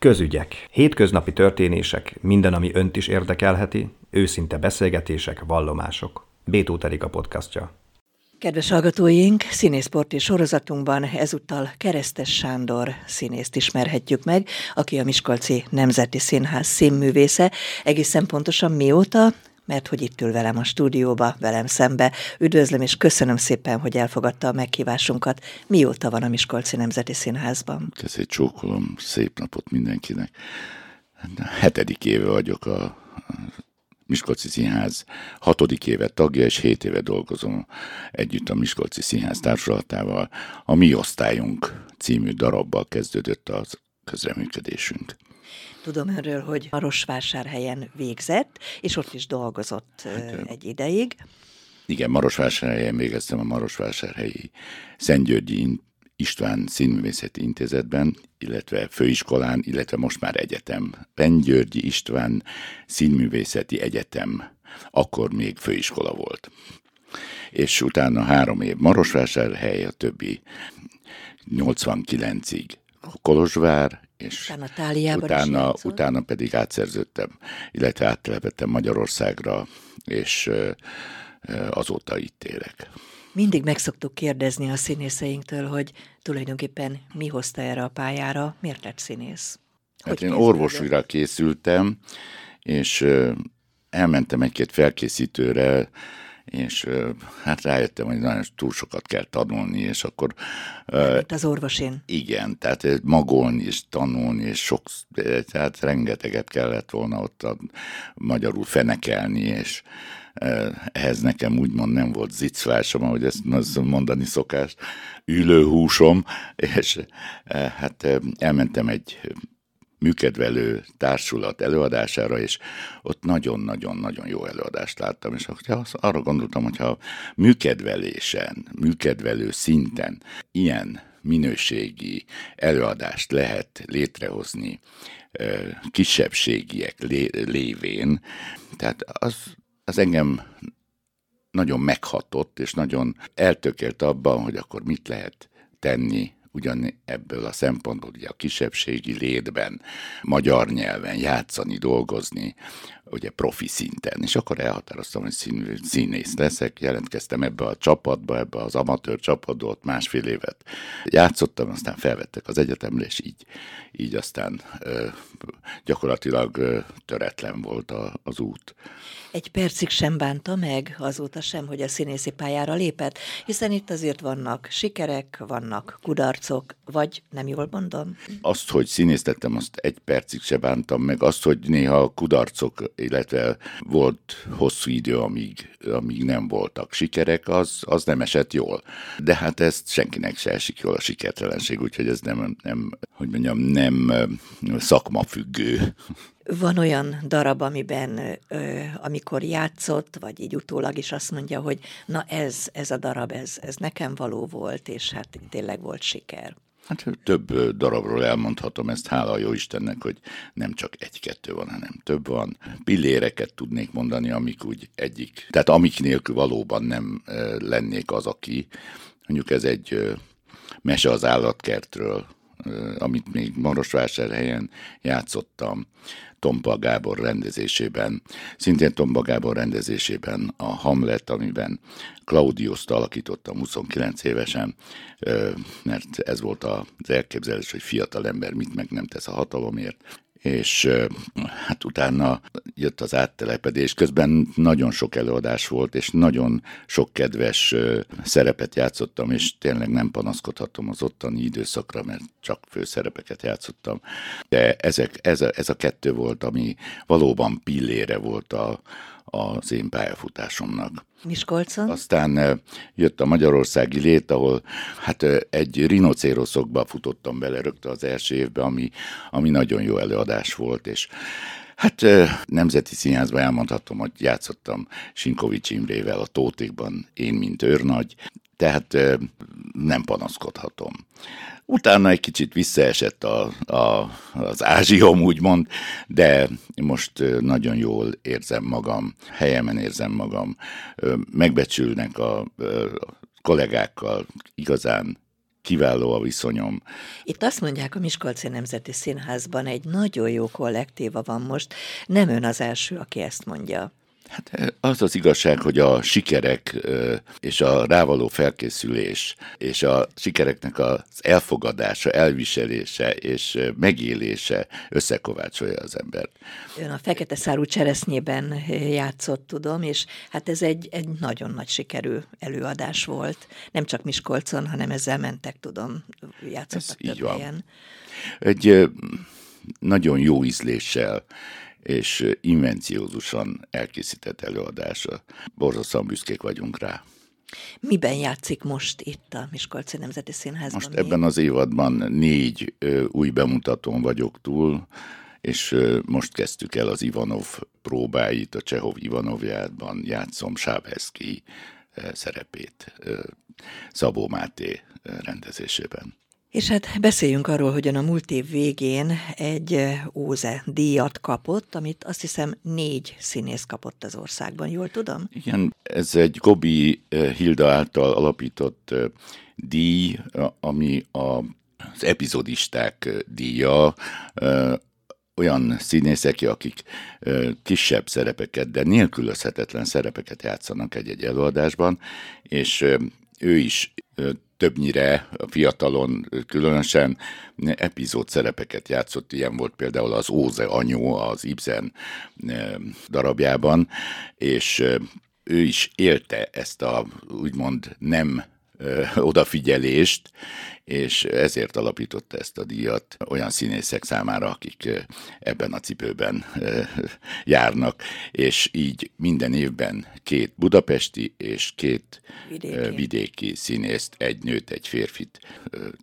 Közügyek. Hétköznapi történések, minden, ami önt is érdekelheti, őszinte beszélgetések, vallomások. Bétó a podcastja. Kedves hallgatóink, színészporti sorozatunkban ezúttal Keresztes Sándor színészt ismerhetjük meg, aki a Miskolci Nemzeti Színház színművésze, egészen pontosan mióta, mert hogy itt ül velem a stúdióba, velem szembe. Üdvözlöm és köszönöm szépen, hogy elfogadta a meghívásunkat. Mióta van a Miskolci Nemzeti Színházban? Kezét csókolom, szép napot mindenkinek. Hetedik éve vagyok a Miskolci Színház hatodik éve tagja, és hét éve dolgozom együtt a Miskolci Színház társulatával. A Mi Osztályunk című darabbal kezdődött az közreműködésünk. Tudom önről, hogy Marosvásárhelyen végzett, és ott is dolgozott hát, egy ideig. Igen, Marosvásárhelyen végeztem a Marosvásárhelyi Szentgyörgyi István Színművészeti Intézetben, illetve főiskolán, illetve most már egyetem. Szentgyörgyi István Színművészeti Egyetem, akkor még főiskola volt. És utána három év Marosvásárhely, a többi 89-ig Kolozsvár, és utána, Táliában utána, utána pedig átszerződtem, illetve áttelepettem Magyarországra, és azóta itt élek. Mindig meg szoktuk kérdezni a színészeinktől, hogy tulajdonképpen mi hozta erre a pályára, miért lett színész? Hogy hát én orvosúra készültem, és elmentem egy-két felkészítőre, és hát rájöttem, hogy nagyon túl sokat kell tanulni, és akkor... Itt az orvosin. Igen, tehát magolni és tanulni, és sok, tehát rengeteget kellett volna ott a magyarul fenekelni, és ehhez nekem úgymond nem volt zicvásom, ahogy ezt mondani szokás, ülőhúsom, és hát elmentem egy műkedvelő társulat előadására, és ott nagyon-nagyon-nagyon jó előadást láttam, és arra gondoltam, hogyha műkedvelésen, műkedvelő szinten ilyen minőségi előadást lehet létrehozni kisebbségiek lévén, tehát az, az engem nagyon meghatott, és nagyon eltökélt abban, hogy akkor mit lehet tenni ugyan ebből a szempontból ugye a kisebbségi létben, magyar nyelven játszani, dolgozni, ugye profi szinten, és akkor elhatároztam, hogy szín, színész leszek, jelentkeztem ebbe a csapatba, ebbe az amatőr csapatba, ott másfél évet játszottam, aztán felvettek az egyetemre, és így, így aztán ö, gyakorlatilag ö, töretlen volt a, az út. Egy percig sem bánta meg azóta sem, hogy a színészi pályára lépett, hiszen itt azért vannak sikerek, vannak kudarcok, vagy nem jól mondom? Azt, hogy színésztettem, azt egy percig se bántam meg, azt, hogy néha kudarcok illetve volt hosszú idő, amíg, amíg nem voltak sikerek, az, az nem esett jól. De hát ezt senkinek se esik jól a sikertelenség, úgyhogy ez nem, nem hogy mondjam, nem szakmafüggő. Van olyan darab, amiben, amikor játszott, vagy így utólag is azt mondja, hogy na ez, ez a darab, ez, ez nekem való volt, és hát tényleg volt siker. Hát több darabról elmondhatom ezt, hála a jó Istennek, hogy nem csak egy-kettő van, hanem több van. Pilléreket tudnék mondani, amik úgy egyik, tehát amik nélkül valóban nem lennék az, aki. Mondjuk ez egy mese az állatkertről, amit még Marosvásárhelyen játszottam, Tompa Gábor rendezésében, szintén Tompa Gábor rendezésében a Hamlet, amiben Claudiuszt alakítottam 29 évesen, mert ez volt az elképzelés, hogy fiatal ember mit meg nem tesz a hatalomért és hát utána jött az áttelepedés. Közben nagyon sok előadás volt, és nagyon sok kedves szerepet játszottam, és tényleg nem panaszkodhatom az ottani időszakra, mert csak főszerepeket játszottam. De ezek, ez, a, ez a kettő volt, ami valóban pillére volt a, az én pályafutásomnak. Miskolcon? Aztán jött a Magyarországi lét, ahol hát egy rinocéroszokba futottam bele rögtön az első évben, ami, ami nagyon jó előadás volt, és Hát Nemzeti Színházban elmondhatom, hogy játszottam Sinkovics Imrével a Tótékban, én mint őrnagy, tehát nem panaszkodhatom. Utána egy kicsit visszaesett a, a, az ázsiom, úgymond, de most nagyon jól érzem magam, helyemen érzem magam, megbecsülnek a, a kollégákkal, igazán kiváló a viszonyom. Itt azt mondják a Miskolci Nemzeti Színházban egy nagyon jó kollektíva van most. Nem ön az első, aki ezt mondja. Hát az az igazság, hogy a sikerek és a rávaló felkészülés, és a sikereknek az elfogadása, elviselése és megélése összekovácsolja az embert. Ön a Fekete Szárú Cseresznyében játszott, tudom, és hát ez egy, egy nagyon nagy sikerű előadás volt. Nem csak Miskolcon, hanem ezzel mentek, tudom, játszottak ez több helyen. Egy nagyon jó ízléssel és invenciózusan elkészített előadása. Borzasztóan büszkék vagyunk rá. Miben játszik most itt a Miskolci Nemzeti Színházban? Most még? ebben az évadban négy ö, új bemutatón vagyok túl, és ö, most kezdtük el az Ivanov próbáit, a Csehov Ivanovjában játszom Sábeszki szerepét Szabó Máté rendezésében. És hát beszéljünk arról, hogy a múlt év végén egy Óze díjat kapott, amit azt hiszem négy színész kapott az országban, jól tudom? Igen, ez egy Gobi Hilda által alapított díj, ami a az epizodisták díja, olyan színészek, akik kisebb szerepeket, de nélkülözhetetlen szerepeket játszanak egy-egy előadásban, és ő is többnyire fiatalon különösen epizód szerepeket játszott, ilyen volt például az Óze anyó az Ibsen darabjában, és ő is élte ezt a úgymond nem odafigyelést, és ezért alapította ezt a díjat olyan színészek számára, akik ebben a cipőben járnak, és így minden évben két budapesti és két vidéki, vidéki színészt, egy nőt, egy férfit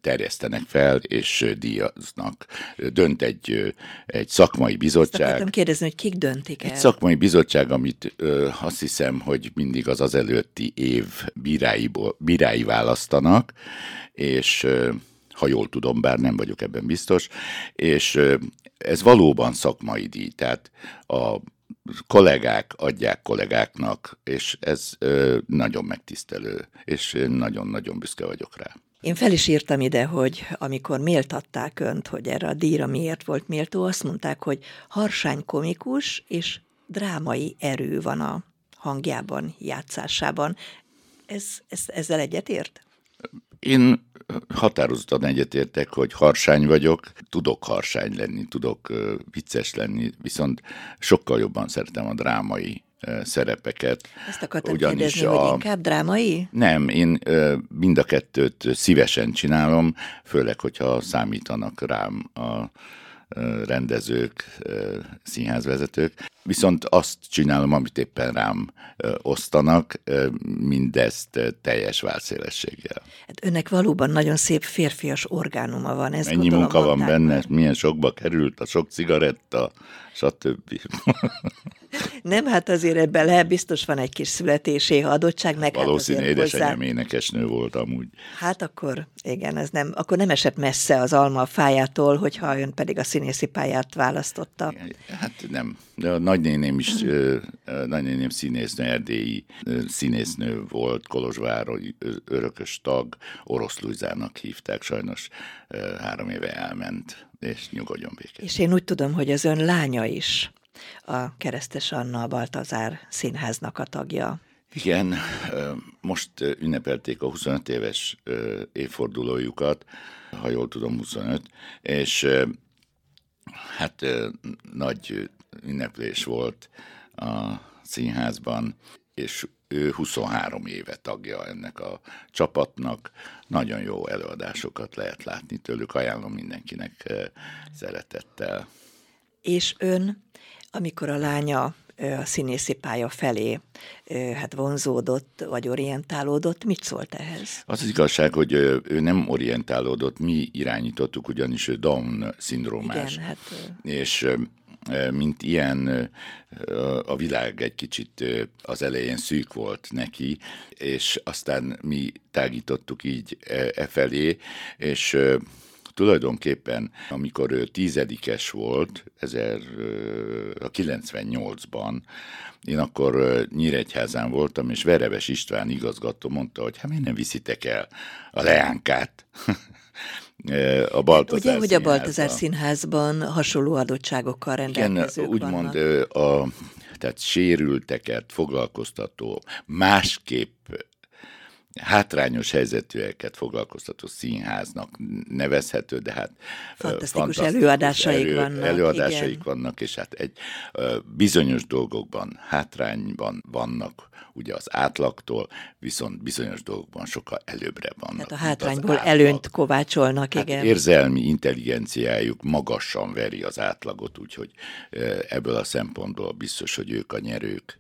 terjesztenek fel, és díjaznak. Dönt egy, egy szakmai bizottság. Akartam kérdezni, hogy kik döntik el? Egy szakmai bizottság, amit azt hiszem, hogy mindig az az előtti év bírái választanak, és ha jól tudom, bár nem vagyok ebben biztos, és ez valóban szakmai díj, tehát a kollégák adják kollégáknak, és ez nagyon megtisztelő, és nagyon-nagyon büszke vagyok rá. Én fel is írtam ide, hogy amikor méltatták önt, hogy erre a díjra miért volt méltó, azt mondták, hogy harsány komikus és drámai erő van a hangjában, játszásában. Ez, ez, ezzel egyetért? Én határozottan egyetértek, hogy harsány vagyok, tudok harsány lenni, tudok vicces lenni, viszont sokkal jobban szeretem a drámai szerepeket. Ezt akartam Ugyanis kérdezni, a... hogy inkább drámai? Nem, én mind a kettőt szívesen csinálom, főleg, hogyha számítanak rám a rendezők, színházvezetők, viszont azt csinálom, amit éppen rám osztanak, mindezt teljes válszélességgel. Hát önnek valóban nagyon szép férfias orgánuma van. Ez Mennyi munka van benne, milyen sokba került a sok cigaretta, stb. Nem, hát azért ebben lehet, biztos van egy kis születési adottság, meg hát Valószínű hát édesanyám hozzá... énekesnő volt amúgy. Hát akkor, igen, ez nem, akkor nem esett messze az alma a fájától, hogyha ön pedig a színészi pályát választotta. Hát nem, de a nagynéném is, a nagynéném színésznő, erdélyi színésznő volt, Kolozsváron örökös tag, Orosz Lujzának hívták, sajnos három éve elment, és nyugodjon békén. És én úgy tudom, hogy az ön lánya is a Keresztes Anna a Baltazár színháznak a tagja. Igen, most ünnepelték a 25 éves évfordulójukat, ha jól tudom, 25, és hát nagy ünneplés volt a színházban, és ő 23 éve tagja ennek a csapatnak. Nagyon jó előadásokat lehet látni tőlük, ajánlom mindenkinek szeretettel. És ön, amikor a lánya a színészi pálya felé hát vonzódott, vagy orientálódott, mit szólt ehhez? Az az igazság, hogy ő nem orientálódott, mi irányítottuk, ugyanis ő Down szindrómás. Igen, hát... És mint ilyen a világ egy kicsit az elején szűk volt neki, és aztán mi tágítottuk így e, felé, és tulajdonképpen, amikor ő tizedikes volt, 1998-ban, én akkor Nyíregyházán voltam, és Vereves István igazgató mondta, hogy hát miért nem viszitek el a leánkát? A Baltazár Ugye, hogy a Baltazár Színházban hasonló adottságokkal rendelkezők Igen, úgymond a, tehát sérülteket foglalkoztató, másképp hátrányos helyzetűeket foglalkoztató színháznak nevezhető, de hát fantasztikus, fantasztikus előadásaik elő, vannak. Előadásaik igen. vannak, és hát egy bizonyos dolgokban hátrányban vannak ugye az átlagtól, viszont bizonyos dolgokban sokkal előbbre vannak. Tehát a hátrányból előnyt kovácsolnak, hát igen. Érzelmi intelligenciájuk magasan veri az átlagot, úgyhogy ebből a szempontból biztos, hogy ők a nyerők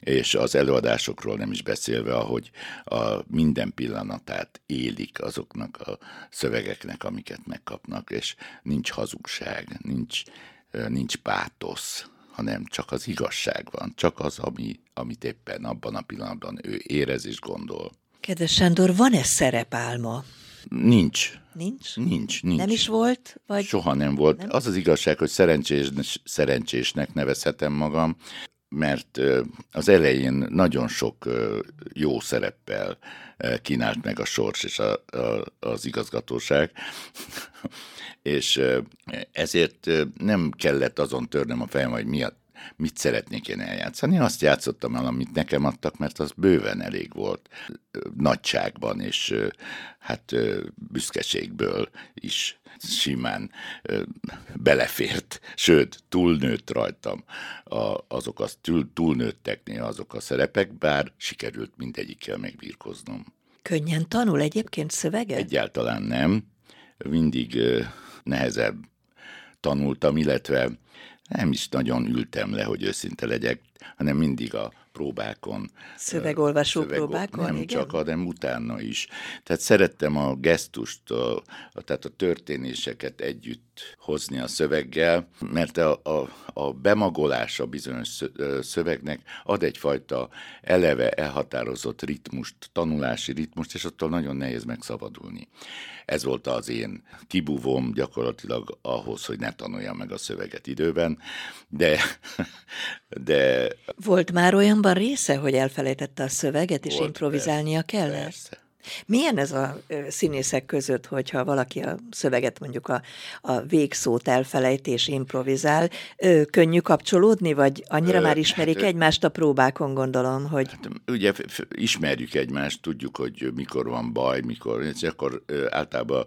és az előadásokról nem is beszélve, ahogy a minden pillanatát élik azoknak a szövegeknek, amiket megkapnak, és nincs hazugság, nincs, nincs pátosz, hanem csak az igazság van, csak az, ami, amit éppen abban a pillanatban ő érez és gondol. Kedves Sándor, van-e szerepálma? Nincs. Nincs? Nincs, nincs. Nem is volt? Vagy... Soha nem volt. Nem? Az az igazság, hogy szerencsés, szerencsésnek nevezhetem magam, mert az elején nagyon sok jó szereppel kínált meg a sors és a, a, az igazgatóság, és ezért nem kellett azon törnem a fejem, hogy mi mit szeretnék én eljátszani. Azt játszottam el, amit nekem adtak, mert az bőven elég volt nagyságban, és hát büszkeségből is simán belefért, sőt, túlnőtt rajtam a, azok az, túl, túlnőttek néha azok a szerepek, bár sikerült mindegyikkel megbírkoznom. Könnyen tanul egyébként szöveget? Egyáltalán nem. Mindig nehezebb tanultam, illetve nem is nagyon ültem le, hogy őszinte legyek, hanem mindig a próbákon. Szövegolvasó szöveg, próbákon, Nem igen? csak, hanem utána is. Tehát szerettem a gesztust, a, a, tehát a történéseket együtt hozni a szöveggel, mert a, a, a bemagolása bizonyos szövegnek ad egyfajta eleve elhatározott ritmust, tanulási ritmust, és attól nagyon nehéz megszabadulni. Ez volt az én kibúvom gyakorlatilag ahhoz, hogy ne tanuljam meg a szöveget időben, de, de... Volt már olyanban része, hogy elfelejtette a szöveget, és volt, improvizálnia persze, kellett? Persze. Milyen ez a színészek között, hogyha valaki a szöveget mondjuk a, a végszót elfelejt és improvizál, ö, könnyű kapcsolódni, vagy annyira ö, már ismerik hát, egymást a próbákon, gondolom, hogy... Hát, ugye ismerjük egymást, tudjuk, hogy mikor van baj, mikor, és akkor általában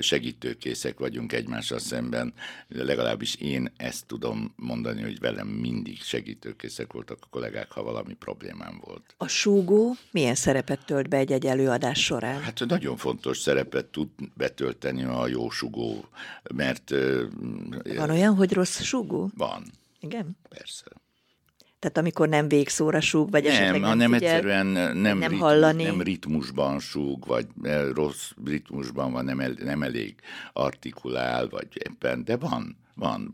segítőkészek vagyunk egymással szemben, legalábbis én ezt tudom mondani, hogy velem mindig segítőkészek voltak a kollégák, ha valami problémám volt. A súgó milyen szerepet tölt be egy-egy előadás előadás során? Hát nagyon fontos szerepet tud betölteni a jó sugó, mert... Van olyan, hogy rossz sugó? Van. Igen? Persze. Tehát amikor nem végszóra súg, vagy nem, esetleg nem hanem figyel, egyszerűen nem, nem, hallani. nem ritmusban súg, vagy rossz ritmusban van, nem, el, nem elég artikulál, vagy éppen, de van, van.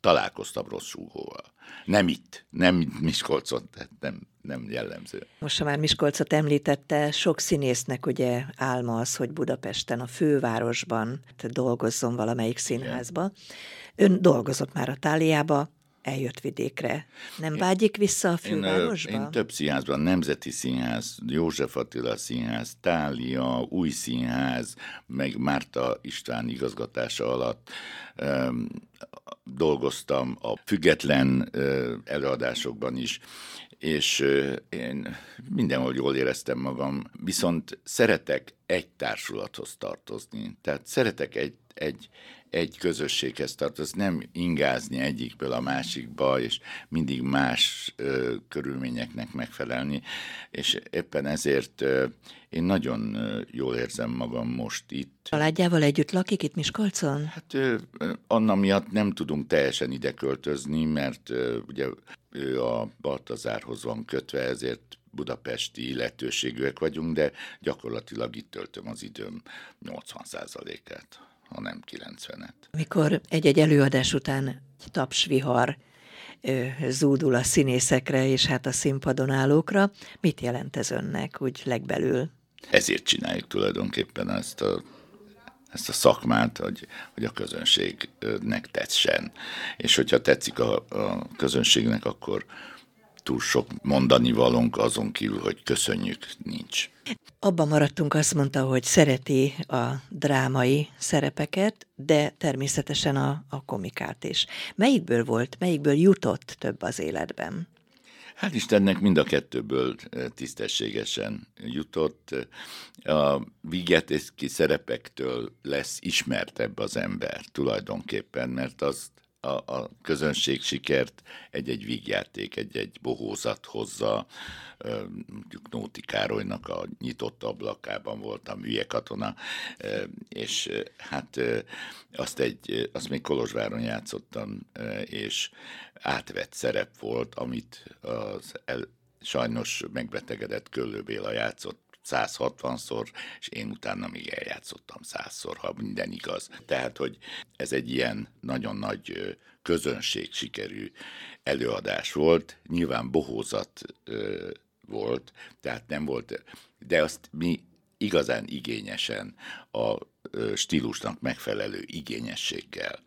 Találkoztam rossz súgóval. Nem itt, nem Miskolcon, tehát nem, nem jellemző. Most, ha már Miskolcot említette, sok színésznek ugye álma az, hogy Budapesten, a fővárosban dolgozzon valamelyik színházba. Ön dolgozott már a Táliába, eljött vidékre. Nem vágyik vissza a fővárosba? Én, én több színházban, Nemzeti Színház, József Attila Színház, Tália, Új Színház, meg Márta István igazgatása alatt um, dolgoztam a független uh, előadásokban is, és én mindenhol jól éreztem magam, viszont szeretek egy társulathoz tartozni. Tehát szeretek egy, egy, egy közösséghez tartozni, nem ingázni egyikből a másikba, és mindig más ö, körülményeknek megfelelni, és éppen ezért ö, én nagyon jól érzem magam most itt. Családjával együtt lakik itt Miskolcon? Hát ö, Anna miatt nem tudunk teljesen ide költözni, mert ö, ugye ő a Baltazárhoz van kötve, ezért budapesti lehetőségűek vagyunk, de gyakorlatilag itt töltöm az időm 80%-át, ha nem 90-et. Mikor egy-egy előadás után tapsvihar zúdul a színészekre és hát a színpadon állókra, mit jelent ez önnek úgy legbelül? Ezért csináljuk tulajdonképpen ezt a ezt a szakmát, hogy, hogy a közönségnek tetszen. És hogyha tetszik a, a közönségnek, akkor túl sok mondani valónk azon kívül, hogy köszönjük, nincs. Abban maradtunk, azt mondta, hogy szereti a drámai szerepeket, de természetesen a, a komikát is. Melyikből volt, melyikből jutott több az életben? Hát Istennek mind a kettőből eh, tisztességesen jutott. A Vigeteszki szerepektől lesz ismertebb az ember tulajdonképpen, mert az a, a közönség sikert egy-egy vígjáték, egy-egy bohózat hozza. Mondjuk Nóti Károlynak a nyitott ablakában voltam hülye katona, és hát azt, egy, azt még Kolozsváron játszottam, és átvett szerep volt, amit az el, sajnos megbetegedett Köllő Béla játszott 160-szor, és én utána még eljátszottam 100-szor, ha minden igaz. Tehát, hogy ez egy ilyen nagyon nagy közönség sikerű előadás volt, nyilván bohózat volt, tehát nem volt, de azt mi igazán igényesen a stílusnak megfelelő igényességgel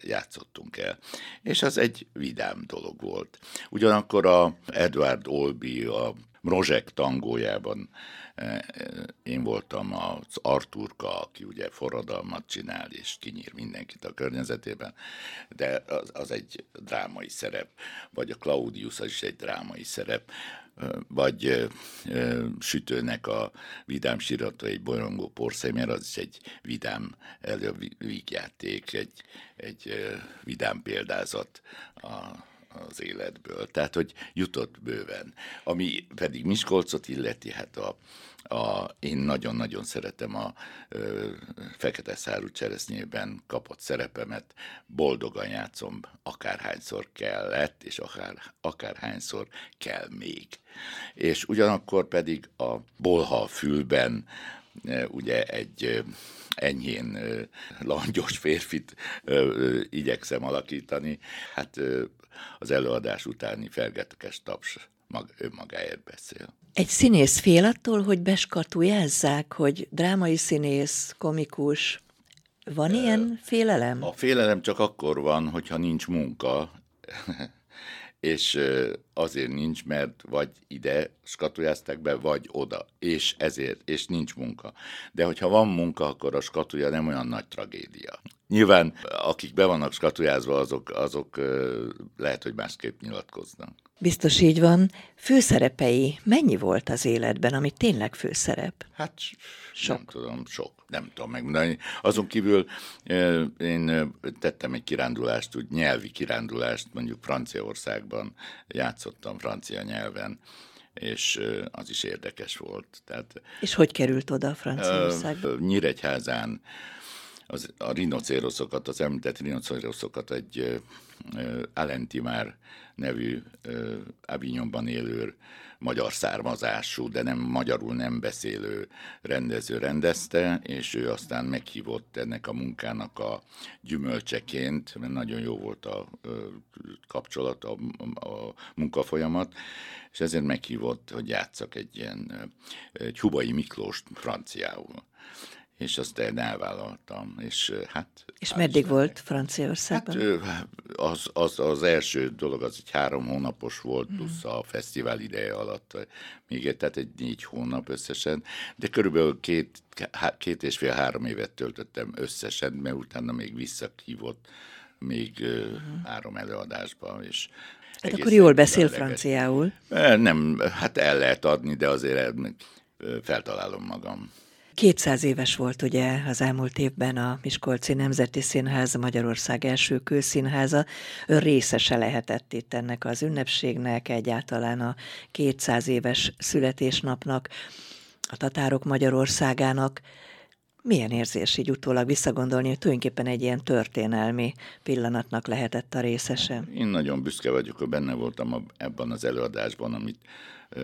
játszottunk el. És az egy vidám dolog volt. Ugyanakkor a Edward Olby a Mrozsek tangójában én voltam az Arturka, aki ugye forradalmat csinál és kinyír mindenkit a környezetében, de az, az egy drámai szerep, vagy a Claudius az is egy drámai szerep, vagy sütőnek a vidám sirata, egy borongó porszemér, az is egy vidám elővígjáték, egy, egy vidám példázat a az életből. Tehát, hogy jutott bőven. Ami pedig Miskolcot illeti, hát a, a, én nagyon-nagyon szeretem a ö, Fekete Szárú Cseresznyében kapott szerepemet, boldogan játszom, akárhányszor kellett, és akár, akárhányszor kell még. És ugyanakkor pedig a Bolha fülben ugye egy enyhén langyos férfit igyekszem alakítani. Hát az előadás utáni felgetekes taps mag, önmagáért beszél. Egy színész fél attól, hogy beskatujázzák, hogy drámai színész, komikus. Van ilyen félelem? A félelem csak akkor van, hogyha nincs munka, és azért nincs, mert vagy ide skatujázták be, vagy oda, és ezért, és nincs munka. De hogyha van munka, akkor a skatuja nem olyan nagy tragédia. Nyilván, akik be vannak skatujázva, azok, azok lehet, hogy másképp nyilatkoznak. Biztos így van. Főszerepei mennyi volt az életben, ami tényleg főszerep? Hát sok. nem tudom, sok. Nem tudom megmondani. Azon kívül én tettem egy kirándulást, úgy nyelvi kirándulást, mondjuk Franciaországban játszottam francia nyelven, és az is érdekes volt. Tehát, és hogy került oda Franciaországba? Nyíregyházán az, a rinocéroszokat, az említett rinocéroszokat egy Alenti már nevű Avignonban élő magyar származású, de nem magyarul nem beszélő rendező rendezte, és ő aztán meghívott ennek a munkának a gyümölcseként, mert nagyon jó volt a kapcsolat, a, a munkafolyamat, és ezért meghívott, hogy játszak egy ilyen egy Hubai Miklós franciául és azt én elvállaltam. És, hát, és meddig volt Franciaországban? Hát, az, az, az első dolog az egy három hónapos volt, plusz a fesztivál ideje alatt, még tehát egy négy hónap összesen, de körülbelül két, két és fél-három évet töltöttem összesen, mert utána még visszakívott még uh-huh. három előadásba, és Hát akkor jól beszél franciául. Nem, hát el lehet adni, de azért feltalálom magam. 200 éves volt ugye az elmúlt évben a Miskolci Nemzeti Színház, Magyarország első kőszínháza. Ön részese lehetett itt ennek az ünnepségnek, egyáltalán a 200 éves születésnapnak, a Tatárok Magyarországának. Milyen érzés így utólag visszagondolni, hogy tulajdonképpen egy ilyen történelmi pillanatnak lehetett a részese? Én nagyon büszke vagyok, hogy benne voltam ebben az előadásban, amit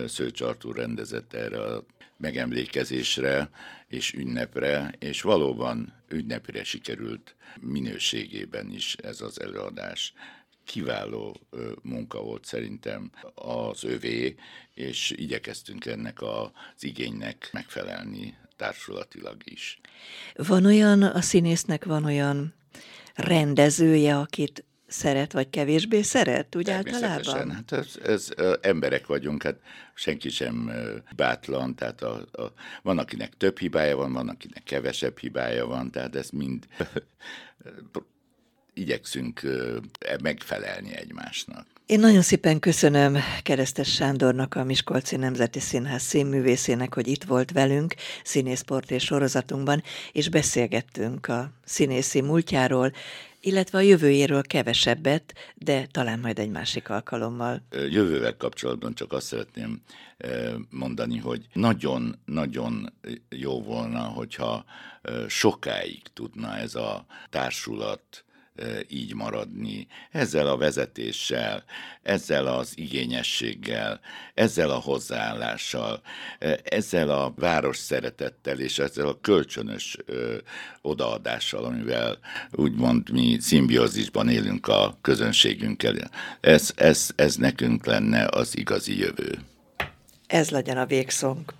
Szőcs Artúr rendezett erre a megemlékezésre és ünnepre, és valóban ünnepre sikerült minőségében is ez az előadás. Kiváló munka volt szerintem az övé, és igyekeztünk ennek az igénynek megfelelni társulatilag is. Van olyan, a színésznek van olyan rendezője, akit szeret, vagy kevésbé szeret, úgy általában? Hát ez, ez, emberek vagyunk, hát senki sem bátlan, tehát a, a, van, akinek több hibája van, van, akinek kevesebb hibája van, tehát ez mind igyekszünk megfelelni egymásnak. Én nagyon szépen köszönöm Keresztes Sándornak, a Miskolci Nemzeti Színház színművészének, hogy itt volt velünk színészport és sorozatunkban, és beszélgettünk a színészi múltjáról, illetve a jövőjéről kevesebbet, de talán majd egy másik alkalommal. Jövővel kapcsolatban csak azt szeretném mondani, hogy nagyon-nagyon jó volna, hogyha sokáig tudna ez a társulat így maradni, ezzel a vezetéssel, ezzel az igényességgel, ezzel a hozzáállással, ezzel a város szeretettel és ezzel a kölcsönös odaadással, amivel úgymond mi szimbiózisban élünk a közönségünkkel. Ez, ez, ez nekünk lenne az igazi jövő. Ez legyen a végszónk.